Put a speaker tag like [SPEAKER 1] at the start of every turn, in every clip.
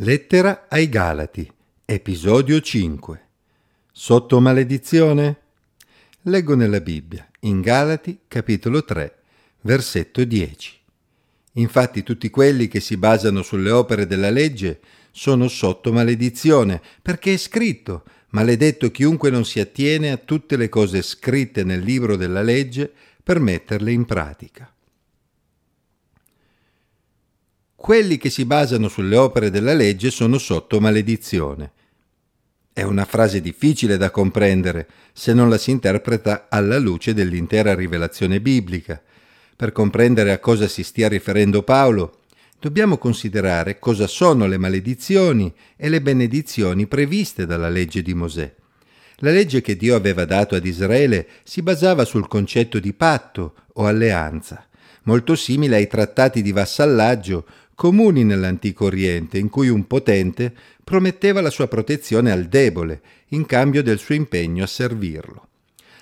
[SPEAKER 1] Lettera ai Galati, episodio 5. Sotto maledizione? Leggo nella Bibbia, in Galati, capitolo 3, versetto 10. Infatti tutti quelli che si basano sulle opere della legge sono sotto maledizione, perché è scritto, maledetto chiunque non si attiene a tutte le cose scritte nel libro della legge per metterle in pratica. Quelli che si basano sulle opere della legge sono sotto maledizione. È una frase difficile da comprendere se non la si interpreta alla luce dell'intera rivelazione biblica. Per comprendere a cosa si stia riferendo Paolo, dobbiamo considerare cosa sono le maledizioni e le benedizioni previste dalla legge di Mosè. La legge che Dio aveva dato ad Israele si basava sul concetto di patto o alleanza, molto simile ai trattati di vassallaggio comuni nell'antico Oriente, in cui un potente prometteva la sua protezione al debole in cambio del suo impegno a servirlo.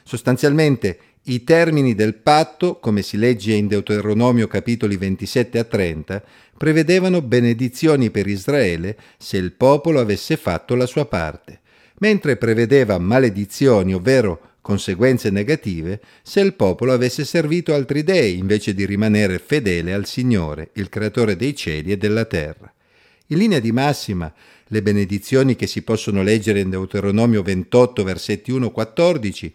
[SPEAKER 1] Sostanzialmente i termini del patto, come si legge in Deuteronomio capitoli 27 a 30, prevedevano benedizioni per Israele se il popolo avesse fatto la sua parte, mentre prevedeva maledizioni, ovvero conseguenze negative se il popolo avesse servito altri dei invece di rimanere fedele al Signore, il creatore dei cieli e della terra. In linea di massima, le benedizioni che si possono leggere in Deuteronomio 28, versetti 1-14,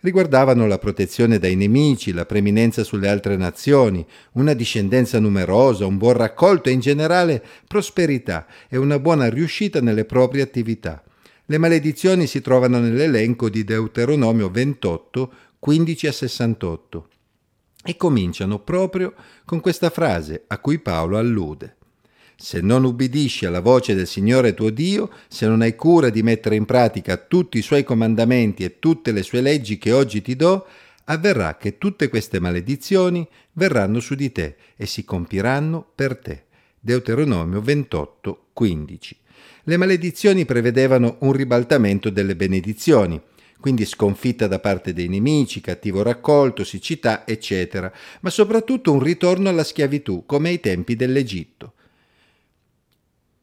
[SPEAKER 1] riguardavano la protezione dai nemici, la preminenza sulle altre nazioni, una discendenza numerosa, un buon raccolto e in generale prosperità e una buona riuscita nelle proprie attività. Le maledizioni si trovano nell'elenco di Deuteronomio 28, 15 a 68 e cominciano proprio con questa frase a cui Paolo allude. Se non ubbidisci alla voce del Signore tuo Dio, se non hai cura di mettere in pratica tutti i suoi comandamenti e tutte le sue leggi che oggi ti do, avverrà che tutte queste maledizioni verranno su di te e si compiranno per te. Deuteronomio 28, 15 le maledizioni prevedevano un ribaltamento delle benedizioni, quindi sconfitta da parte dei nemici, cattivo raccolto, siccità, eccetera, ma soprattutto un ritorno alla schiavitù, come ai tempi dell'Egitto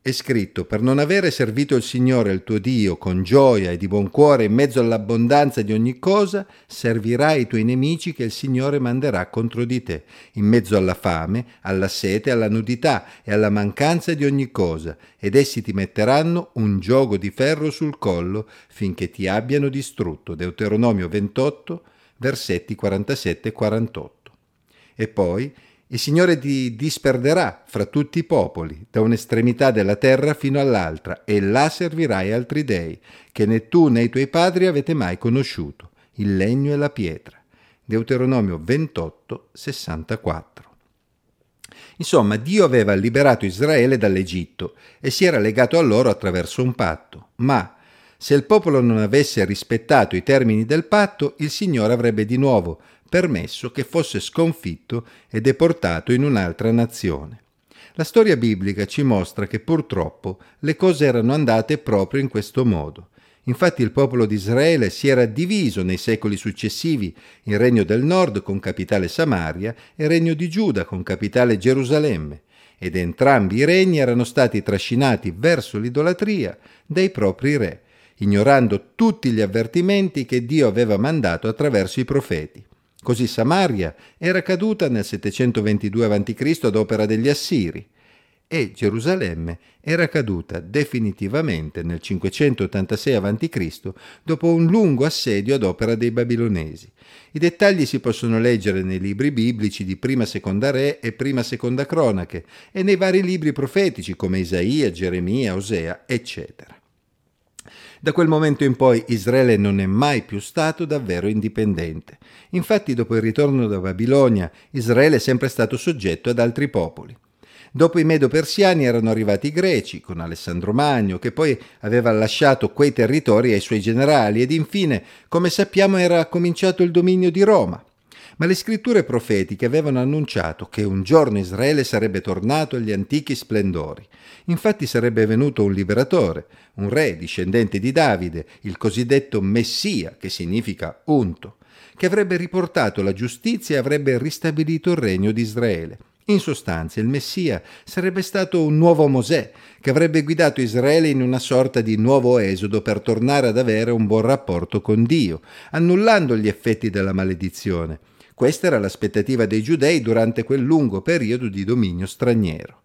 [SPEAKER 1] è scritto per non avere servito il Signore il tuo Dio con gioia e di buon cuore in mezzo all'abbondanza di ogni cosa, servirai i tuoi nemici che il Signore manderà contro di te, in mezzo alla fame, alla sete, alla nudità e alla mancanza di ogni cosa, ed essi ti metteranno un gioco di ferro sul collo finché ti abbiano distrutto. Deuteronomio 28, versetti 47 e 48. E poi il Signore ti disperderà fra tutti i popoli, da un'estremità della terra fino all'altra, e là servirai altri dei, che né tu né i tuoi padri avete mai conosciuto, il legno e la pietra. Deuteronomio 28, 64. Insomma, Dio aveva liberato Israele dall'Egitto e si era legato a loro attraverso un patto, ma se il popolo non avesse rispettato i termini del patto, il Signore avrebbe di nuovo permesso che fosse sconfitto e deportato in un'altra nazione. La storia biblica ci mostra che purtroppo le cose erano andate proprio in questo modo. Infatti il popolo di Israele si era diviso nei secoli successivi in Regno del Nord con capitale Samaria e Regno di Giuda con capitale Gerusalemme, ed entrambi i regni erano stati trascinati verso l'idolatria dai propri re, ignorando tutti gli avvertimenti che Dio aveva mandato attraverso i profeti. Così Samaria era caduta nel 722 a.C. ad opera degli Assiri e Gerusalemme era caduta definitivamente nel 586 a.C. dopo un lungo assedio ad opera dei babilonesi. I dettagli si possono leggere nei libri biblici di Prima Seconda Re e Prima Seconda Cronache e nei vari libri profetici come Isaia, Geremia, Osea, eccetera. Da quel momento in poi Israele non è mai più stato davvero indipendente. Infatti dopo il ritorno da Babilonia Israele è sempre stato soggetto ad altri popoli. Dopo i Medo-Persiani erano arrivati i Greci, con Alessandro Magno, che poi aveva lasciato quei territori ai suoi generali, ed infine, come sappiamo, era cominciato il dominio di Roma ma le scritture profetiche avevano annunciato che un giorno Israele sarebbe tornato agli antichi splendori. Infatti sarebbe venuto un liberatore, un re discendente di Davide, il cosiddetto Messia, che significa unto, che avrebbe riportato la giustizia e avrebbe ristabilito il regno di Israele. In sostanza, il Messia sarebbe stato un nuovo Mosè che avrebbe guidato Israele in una sorta di nuovo esodo per tornare ad avere un buon rapporto con Dio, annullando gli effetti della maledizione. Questa era l'aspettativa dei giudei durante quel lungo periodo di dominio straniero.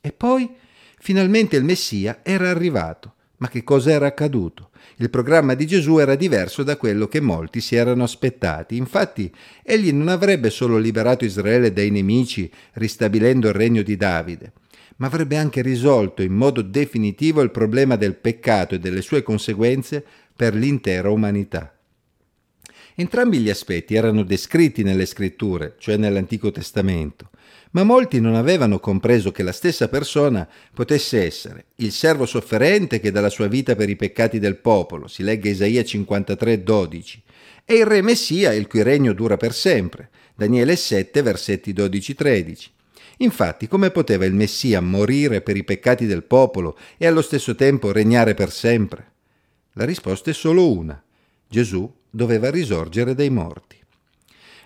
[SPEAKER 1] E poi, finalmente il Messia era arrivato. Ma che cosa era accaduto? Il programma di Gesù era diverso da quello che molti si erano aspettati. Infatti, egli non avrebbe solo liberato Israele dai nemici, ristabilendo il regno di Davide, ma avrebbe anche risolto in modo definitivo il problema del peccato e delle sue conseguenze per l'intera umanità. Entrambi gli aspetti erano descritti nelle scritture, cioè nell'Antico Testamento ma molti non avevano compreso che la stessa persona potesse essere il servo sofferente che dà la sua vita per i peccati del popolo, si legge Isaia 53, 12, e il re Messia, il cui regno dura per sempre, Daniele 7, versetti 12, 13. Infatti, come poteva il Messia morire per i peccati del popolo e allo stesso tempo regnare per sempre? La risposta è solo una. Gesù doveva risorgere dai morti.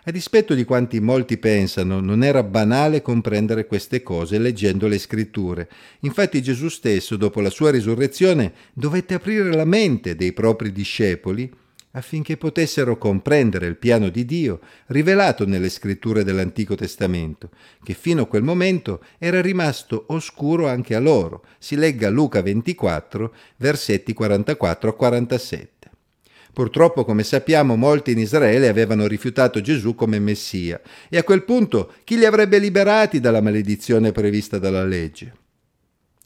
[SPEAKER 1] A dispetto di quanti molti pensano, non era banale comprendere queste cose leggendo le scritture. Infatti Gesù stesso, dopo la sua risurrezione, dovette aprire la mente dei propri discepoli affinché potessero comprendere il piano di Dio rivelato nelle scritture dell'Antico Testamento, che fino a quel momento era rimasto oscuro anche a loro. Si legga Luca 24, versetti 44 a 47. Purtroppo, come sappiamo, molti in Israele avevano rifiutato Gesù come Messia e a quel punto chi li avrebbe liberati dalla maledizione prevista dalla legge?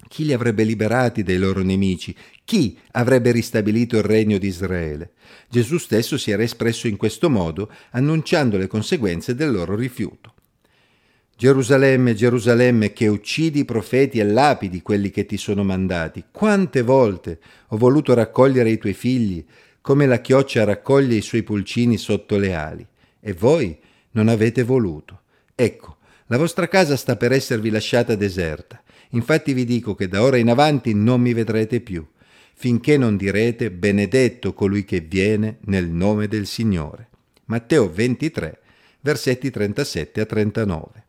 [SPEAKER 1] Chi li avrebbe liberati dai loro nemici? Chi avrebbe ristabilito il regno di Israele? Gesù stesso si era espresso in questo modo, annunciando le conseguenze del loro rifiuto. Gerusalemme, Gerusalemme, che uccidi i profeti e lapidi quelli che ti sono mandati. Quante volte ho voluto raccogliere i tuoi figli, come la chioccia raccoglie i suoi pulcini sotto le ali, e voi non avete voluto. Ecco, la vostra casa sta per esservi lasciata deserta. Infatti vi dico che da ora in avanti non mi vedrete più, finché non direte benedetto colui che viene nel nome del Signore. Matteo 23, versetti 37 a 39.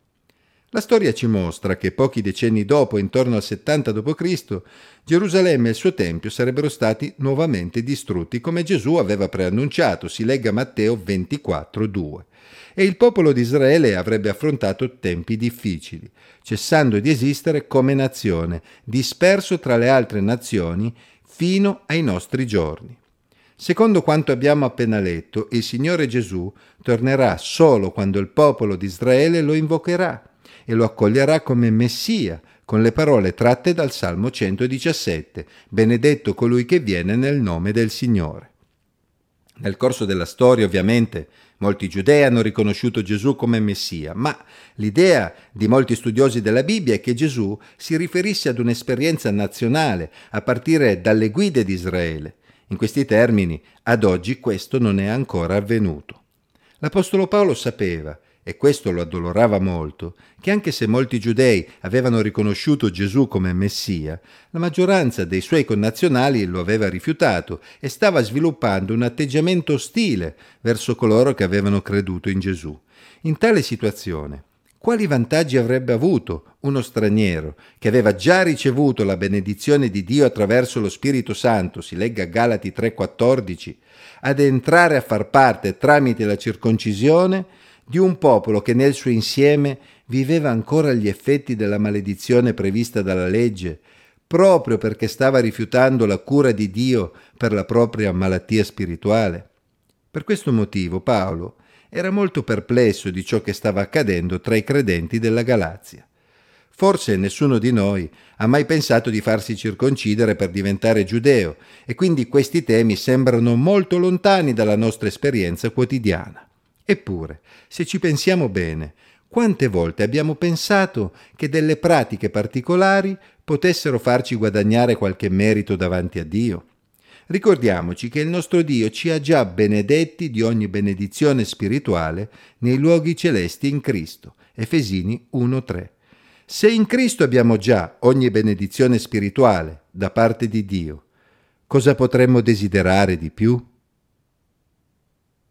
[SPEAKER 1] La storia ci mostra che pochi decenni dopo, intorno al 70 d.C., Gerusalemme e il suo tempio sarebbero stati nuovamente distrutti, come Gesù aveva preannunciato, si legga Matteo 24, 2. E il popolo di Israele avrebbe affrontato tempi difficili, cessando di esistere come nazione, disperso tra le altre nazioni fino ai nostri giorni. Secondo quanto abbiamo appena letto, il Signore Gesù tornerà solo quando il popolo di Israele lo invocherà e lo accoglierà come Messia, con le parole tratte dal Salmo 117, benedetto colui che viene nel nome del Signore. Nel corso della storia, ovviamente, molti giudei hanno riconosciuto Gesù come Messia, ma l'idea di molti studiosi della Bibbia è che Gesù si riferisse ad un'esperienza nazionale, a partire dalle guide di Israele. In questi termini, ad oggi questo non è ancora avvenuto. L'Apostolo Paolo sapeva e questo lo addolorava molto, che anche se molti giudei avevano riconosciuto Gesù come Messia, la maggioranza dei suoi connazionali lo aveva rifiutato e stava sviluppando un atteggiamento ostile verso coloro che avevano creduto in Gesù. In tale situazione, quali vantaggi avrebbe avuto uno straniero che aveva già ricevuto la benedizione di Dio attraverso lo Spirito Santo, si legga Galati 3:14, ad entrare a far parte tramite la circoncisione di un popolo che nel suo insieme viveva ancora gli effetti della maledizione prevista dalla legge, proprio perché stava rifiutando la cura di Dio per la propria malattia spirituale. Per questo motivo Paolo era molto perplesso di ciò che stava accadendo tra i credenti della Galazia. Forse nessuno di noi ha mai pensato di farsi circoncidere per diventare giudeo e quindi questi temi sembrano molto lontani dalla nostra esperienza quotidiana. Eppure, se ci pensiamo bene, quante volte abbiamo pensato che delle pratiche particolari potessero farci guadagnare qualche merito davanti a Dio? Ricordiamoci che il nostro Dio ci ha già benedetti di ogni benedizione spirituale nei luoghi celesti in Cristo. Efesini 1.3. Se in Cristo abbiamo già ogni benedizione spirituale da parte di Dio, cosa potremmo desiderare di più?